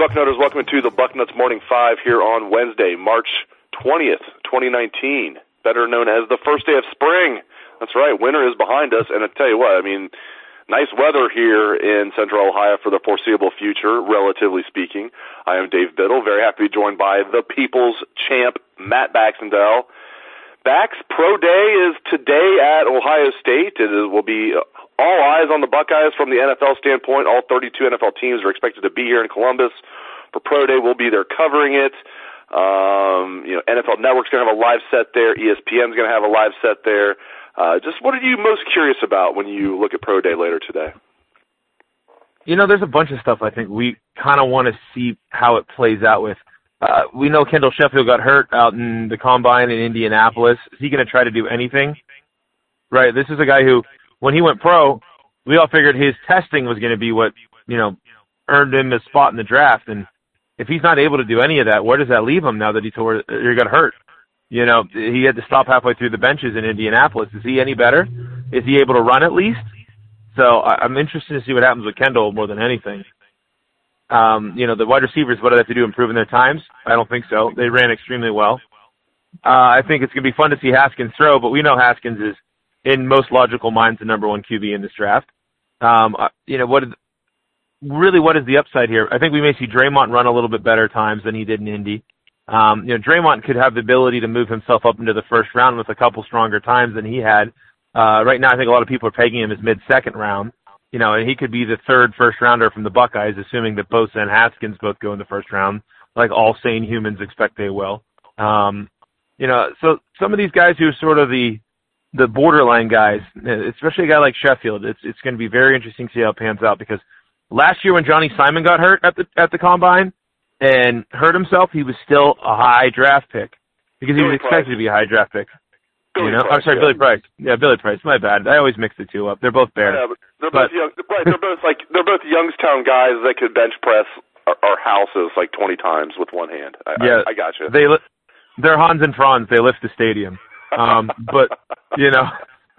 Bucknutters. Welcome to the Bucknuts Morning Five here on Wednesday, March 20th, 2019, better known as the first day of spring. That's right, winter is behind us, and I tell you what, I mean, nice weather here in Central Ohio for the foreseeable future, relatively speaking. I am Dave Biddle, very happy to be joined by the People's Champ, Matt Baxendale. Bax Pro Day is today at Ohio State. It will be all eyes on the Buckeyes from the NFL standpoint. All 32 NFL teams are expected to be here in Columbus for Pro Day. We'll be there covering it. Um, you know, NFL Network's going to have a live set there. ESPN's going to have a live set there. Uh, just what are you most curious about when you look at Pro Day later today? You know, there's a bunch of stuff I think we kind of want to see how it plays out with. Uh, we know Kendall Sheffield got hurt out in the combine in Indianapolis. Is he going to try to do anything? Right. This is a guy who, when he went pro, we all figured his testing was going to be what you know earned him a spot in the draft. And if he's not able to do any of that, where does that leave him now that he tore or got hurt? You know, he had to stop halfway through the benches in Indianapolis. Is he any better? Is he able to run at least? So I'm interested to see what happens with Kendall more than anything. Um, you know, the wide receivers, what do they have to do? Improve in their times? I don't think so. They ran extremely well. Uh, I think it's going to be fun to see Haskins throw, but we know Haskins is, in most logical minds, the number one QB in this draft. Um, uh, you know, what is, really what is the upside here? I think we may see Dre'Mont run a little bit better times than he did in Indy. Um, you know, Dre'Mont could have the ability to move himself up into the first round with a couple stronger times than he had. Uh, right now, I think a lot of people are pegging him as mid-second round you know, and he could be the third first rounder from the Buckeyes, assuming that Bosa and Haskins both go in the first round, like all sane humans expect they will. Um, you know, so some of these guys who are sort of the the borderline guys, especially a guy like Sheffield, it's it's going to be very interesting to see how it pans out because last year when Johnny Simon got hurt at the at the combine and hurt himself, he was still a high draft pick because he was expected to be a high draft pick. Billy you know, Price, I'm sorry, yeah. Billy Price. Yeah, Billy Price. My bad. I always mix the two up. They're both Bears. Yeah, but they're But- both young, right. They're both like they're both Youngstown guys that could bench press our, our houses like 20 times with one hand. I, Yeah, I, I got you. They li- they're Hans and Franz. They lift the stadium. Um, but you know,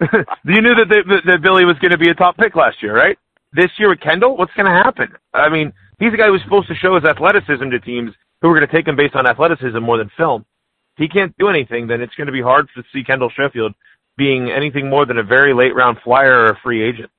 you knew that, they, that Billy was going to be a top pick last year, right? This year with Kendall, what's going to happen? I mean, he's a guy who's supposed to show his athleticism to teams who are going to take him based on athleticism more than film. If he can't do anything, then it's going to be hard to see Kendall Sheffield being anything more than a very late round flyer or a free agent.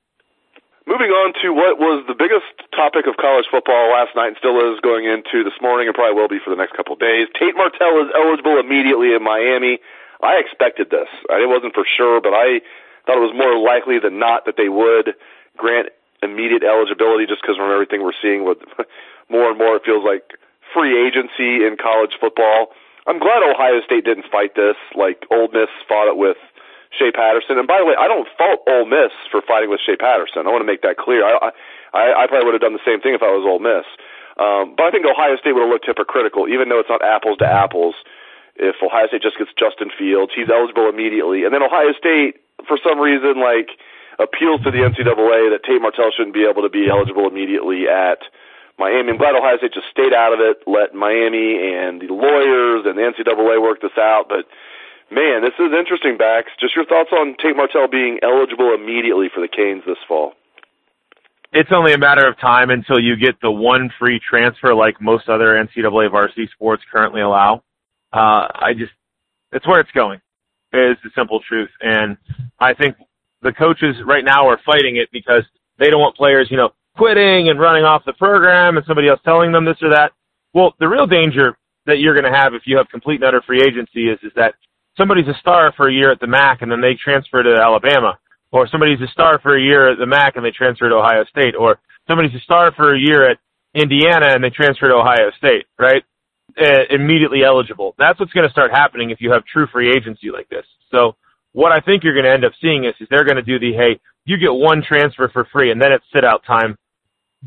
Moving on to what was the biggest topic of college football last night and still is going into this morning and probably will be for the next couple of days. Tate Martell is eligible immediately in Miami. I expected this. It wasn't for sure, but I thought it was more likely than not that they would grant immediate eligibility just because from everything we're seeing with more and more it feels like free agency in college football. I'm glad Ohio State didn't fight this like Ole Miss fought it with Shea Patterson. And by the way, I don't fault Ole Miss for fighting with Shea Patterson. I want to make that clear. I I, I probably would have done the same thing if I was Ole Miss. Um, but I think Ohio State would have looked hypocritical, even though it's not apples to apples. If Ohio State just gets Justin Fields, he's eligible immediately, and then Ohio State, for some reason, like appeals to the NCAA that Tate Martell shouldn't be able to be eligible immediately at Miami. I'm glad Ohio State just stayed out of it, let Miami and the lawyers and the NCAA work this out. But man, this is interesting, Bax. Just your thoughts on Tate Martell being eligible immediately for the Canes this fall? It's only a matter of time until you get the one free transfer like most other NCAA varsity sports currently allow. Uh, I just, it's where it's going, is the simple truth. And I think the coaches right now are fighting it because they don't want players, you know, quitting and running off the program and somebody else telling them this or that. Well, the real danger that you're going to have if you have complete and utter free agency is, is that somebody's a star for a year at the MAC and then they transfer to Alabama, or somebody's a star for a year at the MAC and they transfer to Ohio State, or somebody's a star for a year at Indiana and they transfer to Ohio State, right? Uh, immediately eligible. That's what's going to start happening if you have true free agency like this. So what I think you're going to end up seeing is, is they're going to do the, hey, you get one transfer for free and then it's sit out time,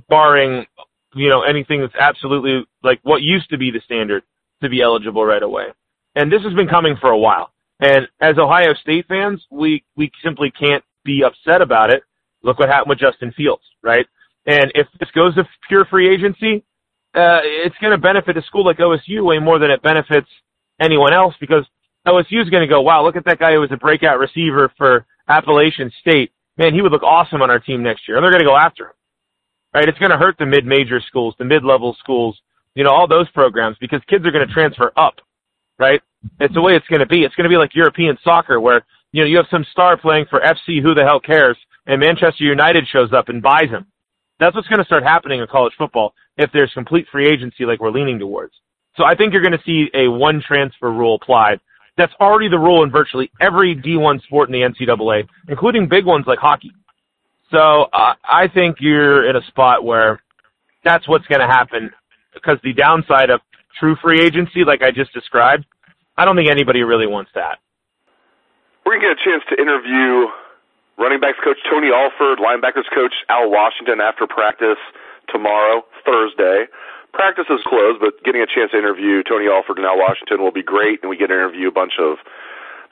barring, you know, anything that's absolutely like what used to be the standard to be eligible right away. And this has been coming for a while. And as Ohio State fans, we, we simply can't be upset about it. Look what happened with Justin Fields, right? And if this goes to pure free agency, uh, it's going to benefit a school like OSU way more than it benefits anyone else because OSU is going to go, wow, look at that guy who was a breakout receiver for Appalachian State. Man, he would look awesome on our team next year. And they're going to go after him. right? It's going to hurt the mid-major schools, the mid-level schools, you know, all those programs because kids are going to transfer up, right? It's the way it's going to be. It's going to be like European soccer where, you know, you have some star playing for FC, who the hell cares? And Manchester United shows up and buys him. That's what's going to start happening in college football if there's complete free agency like we're leaning towards. So I think you're going to see a one transfer rule applied. That's already the rule in virtually every D1 sport in the NCAA, including big ones like hockey. So uh, I think you're in a spot where that's what's going to happen because the downside of true free agency, like I just described, I don't think anybody really wants that. We're going to get a chance to interview running backs coach Tony Alford, linebackers coach Al Washington after practice tomorrow, Thursday. Practice is closed, but getting a chance to interview Tony Alford and Al Washington will be great, and we get to interview a bunch of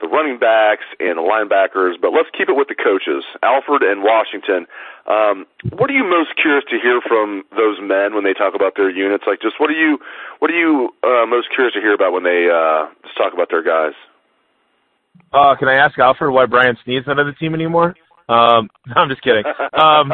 the running backs and the linebackers. But let's keep it with the coaches, Alford and Washington. Um, what are you most curious to hear from those men when they talk about their units? Like, just what are you what are you uh, most curious to hear about when they uh, just talk about their guys? Uh, can I ask Alford why Brian Snead's not on the team anymore? Um, no, I'm just kidding. Um,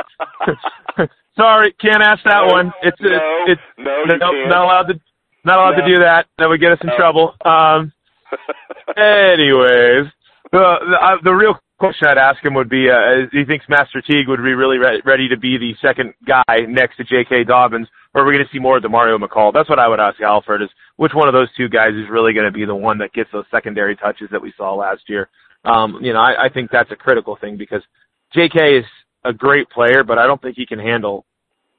sorry, can't ask that no, one. It's no, it's, no, no, not allowed to not allowed no. to do that. That would get us in no. trouble. Um, anyways, the the, uh, the real question I'd ask him would be, uh, he thinks Master Teague would be really re- ready to be the second guy next to J.K. Dobbins, or are we going to see more of Demario McCall? That's what I would ask Alford is which one of those two guys is really going to be the one that gets those secondary touches that we saw last year. Um, you know, I, I think that's a critical thing because J.K. is a great player, but I don't think he can handle,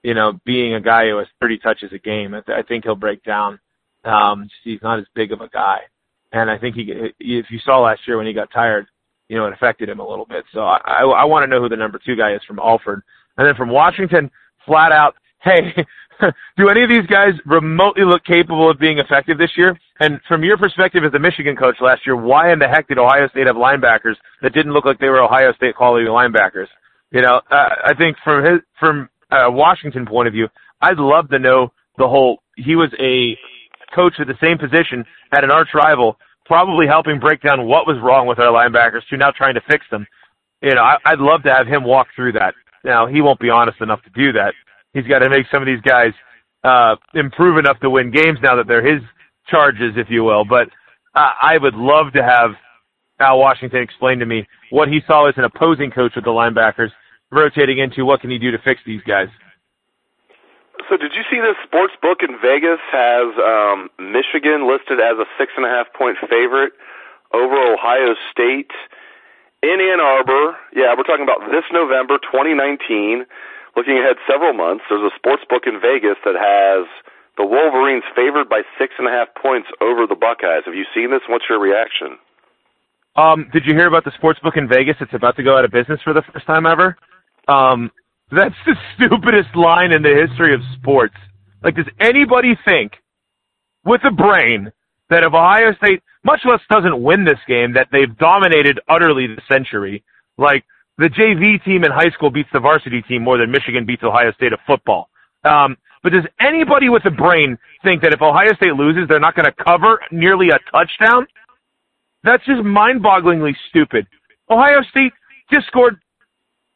you know, being a guy who has 30 touches a game. I, th- I think he'll break down. Um, he's not as big of a guy. And I think he, if you saw last year when he got tired, you know, it affected him a little bit. So I, I, I want to know who the number two guy is from Alford. And then from Washington, flat out, hey, do any of these guys remotely look capable of being effective this year? And from your perspective as a Michigan coach last year, why in the heck did Ohio State have linebackers that didn't look like they were Ohio State quality linebackers? You know, uh, I think from his, from a Washington point of view, I'd love to know the whole, he was a coach at the same position at an arch rival probably helping break down what was wrong with our linebackers to now trying to fix them. You know, I, I'd love to have him walk through that. Now, he won't be honest enough to do that. He's got to make some of these guys uh, improve enough to win games now that they're his charges, if you will. But uh, I would love to have Al Washington explain to me what he saw as an opposing coach with the linebackers, rotating into what can he do to fix these guys. So did you see this sports book in Vegas has um, Michigan listed as a six and a half point favorite over Ohio State in Ann Arbor? Yeah, we're talking about this November 2019. Looking ahead several months, there's a sports book in Vegas that has the Wolverines favored by six and a half points over the Buckeyes. Have you seen this? What's your reaction? Um, did you hear about the sports book in Vegas? It's about to go out of business for the first time ever. Um, that's the stupidest line in the history of sports. Like, does anybody think, with a brain, that if Ohio State, much less doesn't win this game, that they've dominated utterly the century? Like, the JV team in high school beats the varsity team more than Michigan beats Ohio State at football. Um, but does anybody with a brain think that if Ohio State loses, they're not going to cover nearly a touchdown? That's just mind-bogglingly stupid. Ohio State just scored,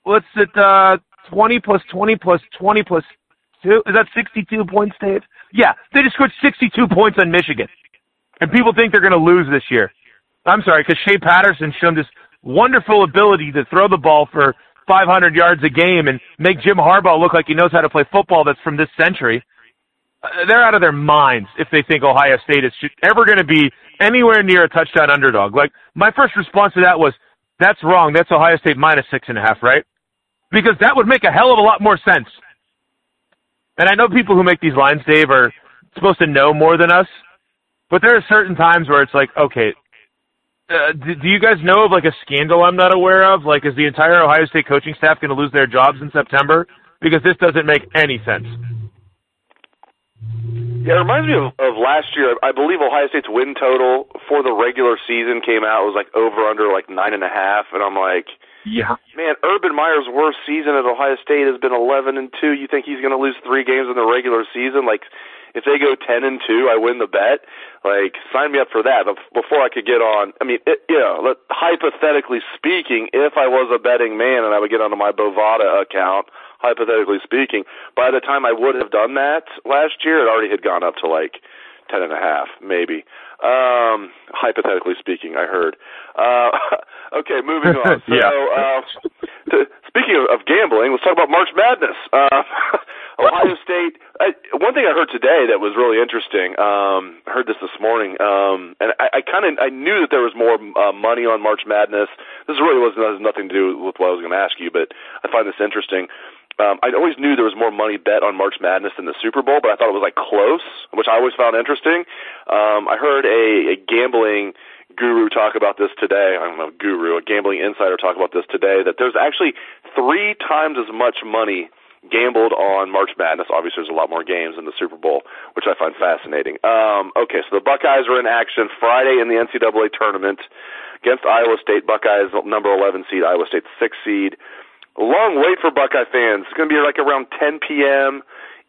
what's it, uh, 20 plus 20 plus 20 plus 2. Is that 62 points, Dave? Yeah, they just scored 62 points on Michigan. And people think they're going to lose this year. I'm sorry, because Shea Patterson's shown this wonderful ability to throw the ball for 500 yards a game and make Jim Harbaugh look like he knows how to play football that's from this century. Uh, they're out of their minds if they think Ohio State is ever going to be anywhere near a touchdown underdog. Like, my first response to that was, that's wrong. That's Ohio State minus six and a half, right? Because that would make a hell of a lot more sense. And I know people who make these lines, Dave, are supposed to know more than us, but there are certain times where it's like, okay, uh, do, do you guys know of like a scandal I'm not aware of? Like, is the entire Ohio State coaching staff going to lose their jobs in September? Because this doesn't make any sense. Yeah, it reminds me of, of last year. I believe Ohio State's win total for the regular season came out it was like over under like nine and a half, and I'm like, yeah. Man, Urban Meyer's worst season at Ohio State has been 11 and 2. You think he's going to lose 3 games in the regular season? Like if they go 10 and 2, I win the bet. Like sign me up for that. Before I could get on, I mean, it, you know, hypothetically speaking, if I was a betting man and I would get onto my Bovada account, hypothetically speaking. By the time I would have done that last year, it already had gone up to like ten and a half, maybe. Um, hypothetically speaking, I heard. Uh, okay, moving on. So, yeah. uh, to, speaking of, of gambling, let's talk about March Madness. Uh, Ohio State. I, one thing I heard today that was really interesting. Um, I heard this this morning, um, and I, I kind of I knew that there was more uh, money on March Madness. This really wasn't has nothing to do with what I was going to ask you, but I find this interesting um, I always knew there was more money bet on March Madness than the Super Bowl, but I thought it was like close, which I always found interesting. Um, I heard a, a gambling guru talk about this today. I don't know, guru, a gambling insider talk about this today. That there's actually three times as much money gambled on March Madness. Obviously, there's a lot more games in the Super Bowl, which I find fascinating. Um, okay, so the Buckeyes are in action Friday in the NCAA tournament against Iowa State. Buckeyes number 11 seed, Iowa State six seed a long wait for Buckeye fans. It's going to be like around 10 p.m.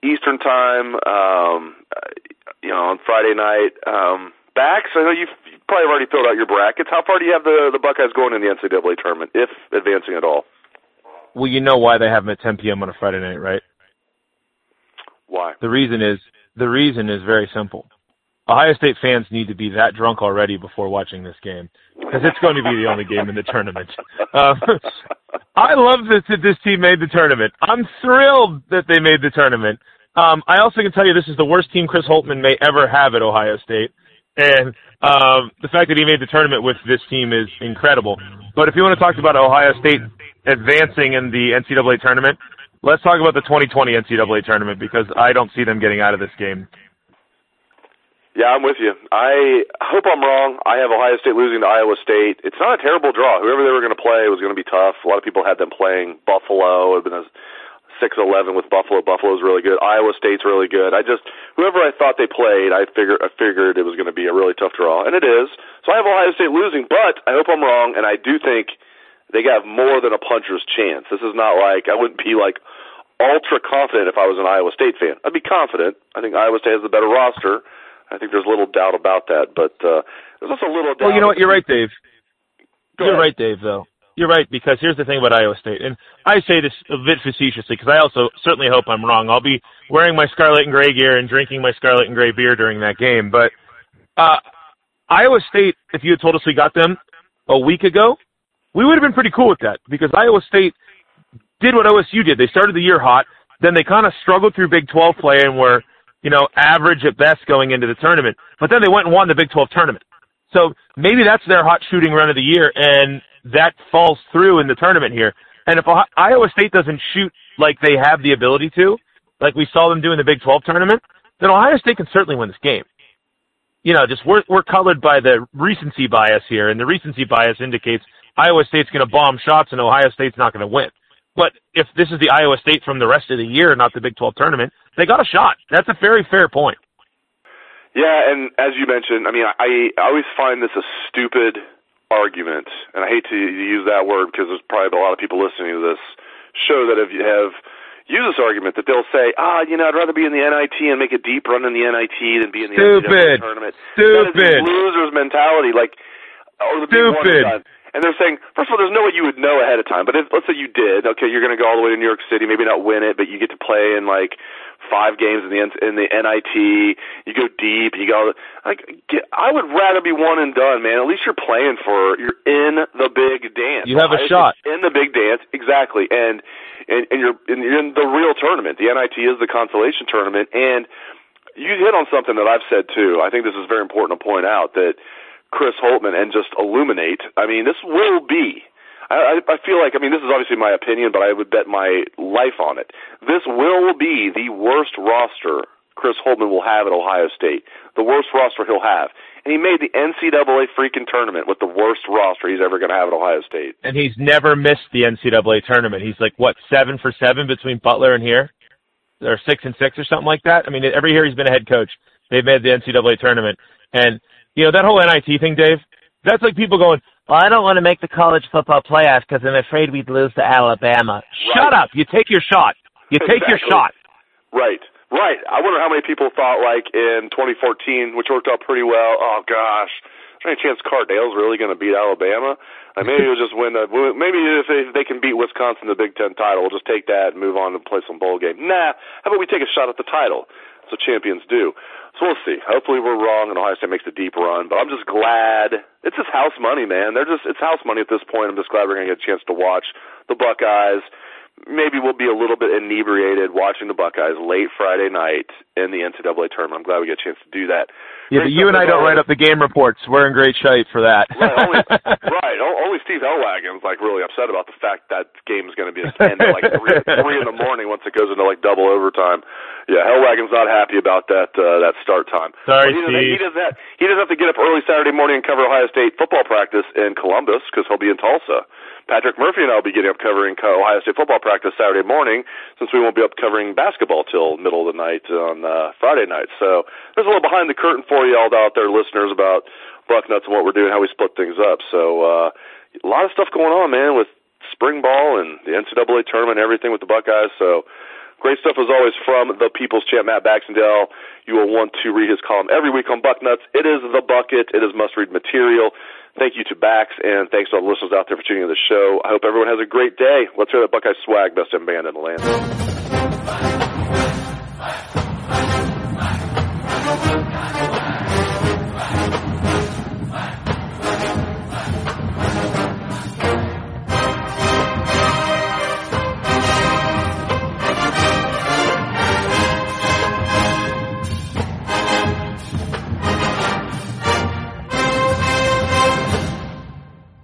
Eastern time, um, you know, on Friday night. Um, Bax, I know you've probably already filled out your brackets. How far do you have the the Buckeyes going in the NCAA tournament, if advancing at all? Well, you know why they have them at 10 p.m. on a Friday night, right? Why? The reason is the reason is very simple. Ohio State fans need to be that drunk already before watching this game because it's going to be the only game in the tournament. Uh, I love that this team made the tournament. I'm thrilled that they made the tournament. Um, I also can tell you this is the worst team Chris Holtmann may ever have at Ohio State, and um, the fact that he made the tournament with this team is incredible. But if you want to talk about Ohio State advancing in the NCAA tournament, let's talk about the 2020 NCAA tournament because I don't see them getting out of this game. Yeah, I'm with you. I hope I'm wrong. I have Ohio State losing to Iowa State. It's not a terrible draw. Whoever they were going to play was going to be tough. A lot of people had them playing Buffalo. It had been a six eleven with Buffalo. Buffalo's really good. Iowa State's really good. I just whoever I thought they played, I figured I figured it was going to be a really tough draw, and it is. So I have Ohio State losing, but I hope I'm wrong, and I do think they have more than a puncher's chance. This is not like I wouldn't be like ultra confident if I was an Iowa State fan. I'd be confident. I think Iowa State has the better roster. I think there's little doubt about that, but uh, there's also a little doubt. Well, you know what? You're right, Dave. Go You're ahead. right, Dave. Though you're right because here's the thing about Iowa State, and I say this a bit facetiously because I also certainly hope I'm wrong. I'll be wearing my scarlet and gray gear and drinking my scarlet and gray beer during that game. But uh, Iowa State, if you had told us we got them a week ago, we would have been pretty cool with that because Iowa State did what OSU did. They started the year hot, then they kind of struggled through Big 12 play and were you know, average at best going into the tournament. But then they went and won the Big 12 tournament. So maybe that's their hot shooting run of the year, and that falls through in the tournament here. And if Iowa State doesn't shoot like they have the ability to, like we saw them do in the Big 12 tournament, then Ohio State can certainly win this game. You know, just we're we're colored by the recency bias here, and the recency bias indicates Iowa State's going to bomb shots and Ohio State's not going to win. But if this is the Iowa State from the rest of the year, not the Big 12 tournament, they got a shot. That's a very fair point. Yeah, and as you mentioned, I mean, I, I always find this a stupid argument, and I hate to use that word because there's probably a lot of people listening to this show that have have used this argument that they'll say, ah, you know, I'd rather be in the NIT and make a deep run in the NIT than be in the Stupid. NCAA tournament. Stupid. Is losers mentality, like or the Stupid. And they're saying, first of all, there's no way you would know ahead of time. But if, let's say you did, okay, you're going to go all the way to New York City, maybe not win it, but you get to play in like five games in the in the NIT. You go deep. You go like get, I would rather be one and done, man. At least you're playing for you're in the big dance. You have a shot. In the big dance, exactly. And and and you're and you're in the real tournament. The NIT is the consolation tournament, and you hit on something that I've said too. I think this is very important to point out that Chris Holtmann and just illuminate. I mean, this will be. I, I feel like I mean this is obviously my opinion, but I would bet my life on it. This will be the worst roster Chris Holtmann will have at Ohio State. The worst roster he'll have, and he made the NCAA freaking tournament with the worst roster he's ever going to have at Ohio State. And he's never missed the NCAA tournament. He's like what seven for seven between Butler and here, or six and six or something like that. I mean, every year he's been a head coach, they've made the NCAA tournament. And you know that whole NIT thing, Dave. That's like people going, Well, I don't want to make the college football playoff because I'm afraid we'd lose to Alabama. "Shut up! You take your shot. You take your shot." Right, right. I wonder how many people thought like in 2014, which worked out pretty well. Oh gosh, Is there any chance Cardale's really going to beat Alabama? Like maybe we'll just win. The, maybe if they, if they can beat Wisconsin the Big Ten title, we'll just take that and move on and play some bowl game. Nah, how about we take a shot at the title? What champions do. So we'll see. Hopefully we're wrong and Ohio State makes a deep run. But I'm just glad it's just house money, man. They're just it's house money at this point. I'm just glad we're gonna get a chance to watch the Buckeyes maybe we'll be a little bit inebriated watching the Buckeyes late Friday night in the NCAA tournament. I'm glad we get a chance to do that. Yeah, but you and I don't write up the game reports. We're in great shape for that. right, only, right. Only Steve Helwagen's like really upset about the fact that game is going to be end at like three, three in the morning once it goes into like double overtime. Yeah, Helwagen's not happy about that uh, that start time. Sorry, he Steve. He doesn't, have, he doesn't have to get up early Saturday morning and cover Ohio State football practice in Columbus because he'll be in Tulsa. Patrick Murphy and I will be getting up covering Ohio State football practice Saturday morning since we won't be up covering basketball till middle of the night on uh, Friday night. So there's a little behind the curtain for you all out there, listeners, about Bucknuts and what we're doing, how we split things up. So uh, a lot of stuff going on, man, with spring ball and the NCAA tournament and everything with the Buckeyes. So Great stuff as always from the People's Champ Matt Baxendale. You will want to read his column every week on Bucknuts. It is the bucket. It is must read material. Thank you to Bax, and thanks to all the listeners out there for tuning in the show. I hope everyone has a great day. Let's hear that Buckeye swag, best M band in the land.